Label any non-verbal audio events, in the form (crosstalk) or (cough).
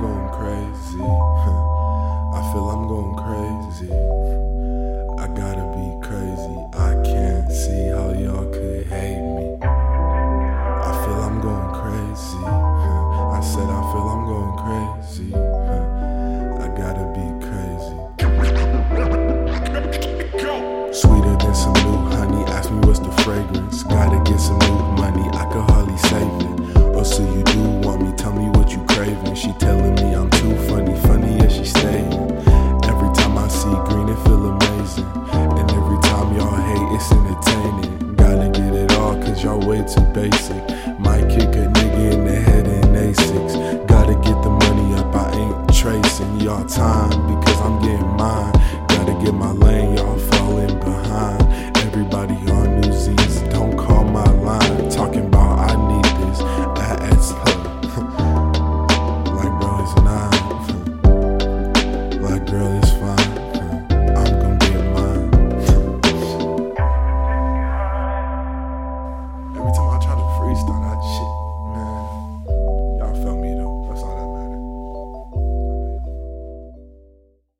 crazy. (laughs) I feel I'm going crazy. I gotta be crazy. I can't see how y'all could hate me. I feel I'm going crazy. (laughs) I said I feel I'm going crazy. (laughs) I gotta be crazy. Sweeter than some new honey. Ask me what's the fragrance. Gotta get some new money. I could hardly save it. Or so you and she telling me I'm too funny, funny as she staying. Every time I see green, it feel amazing. And every time y'all hate, it's entertaining. Gotta get it all, cause y'all way too basic. Might kick a nigga in Krishna, that shit.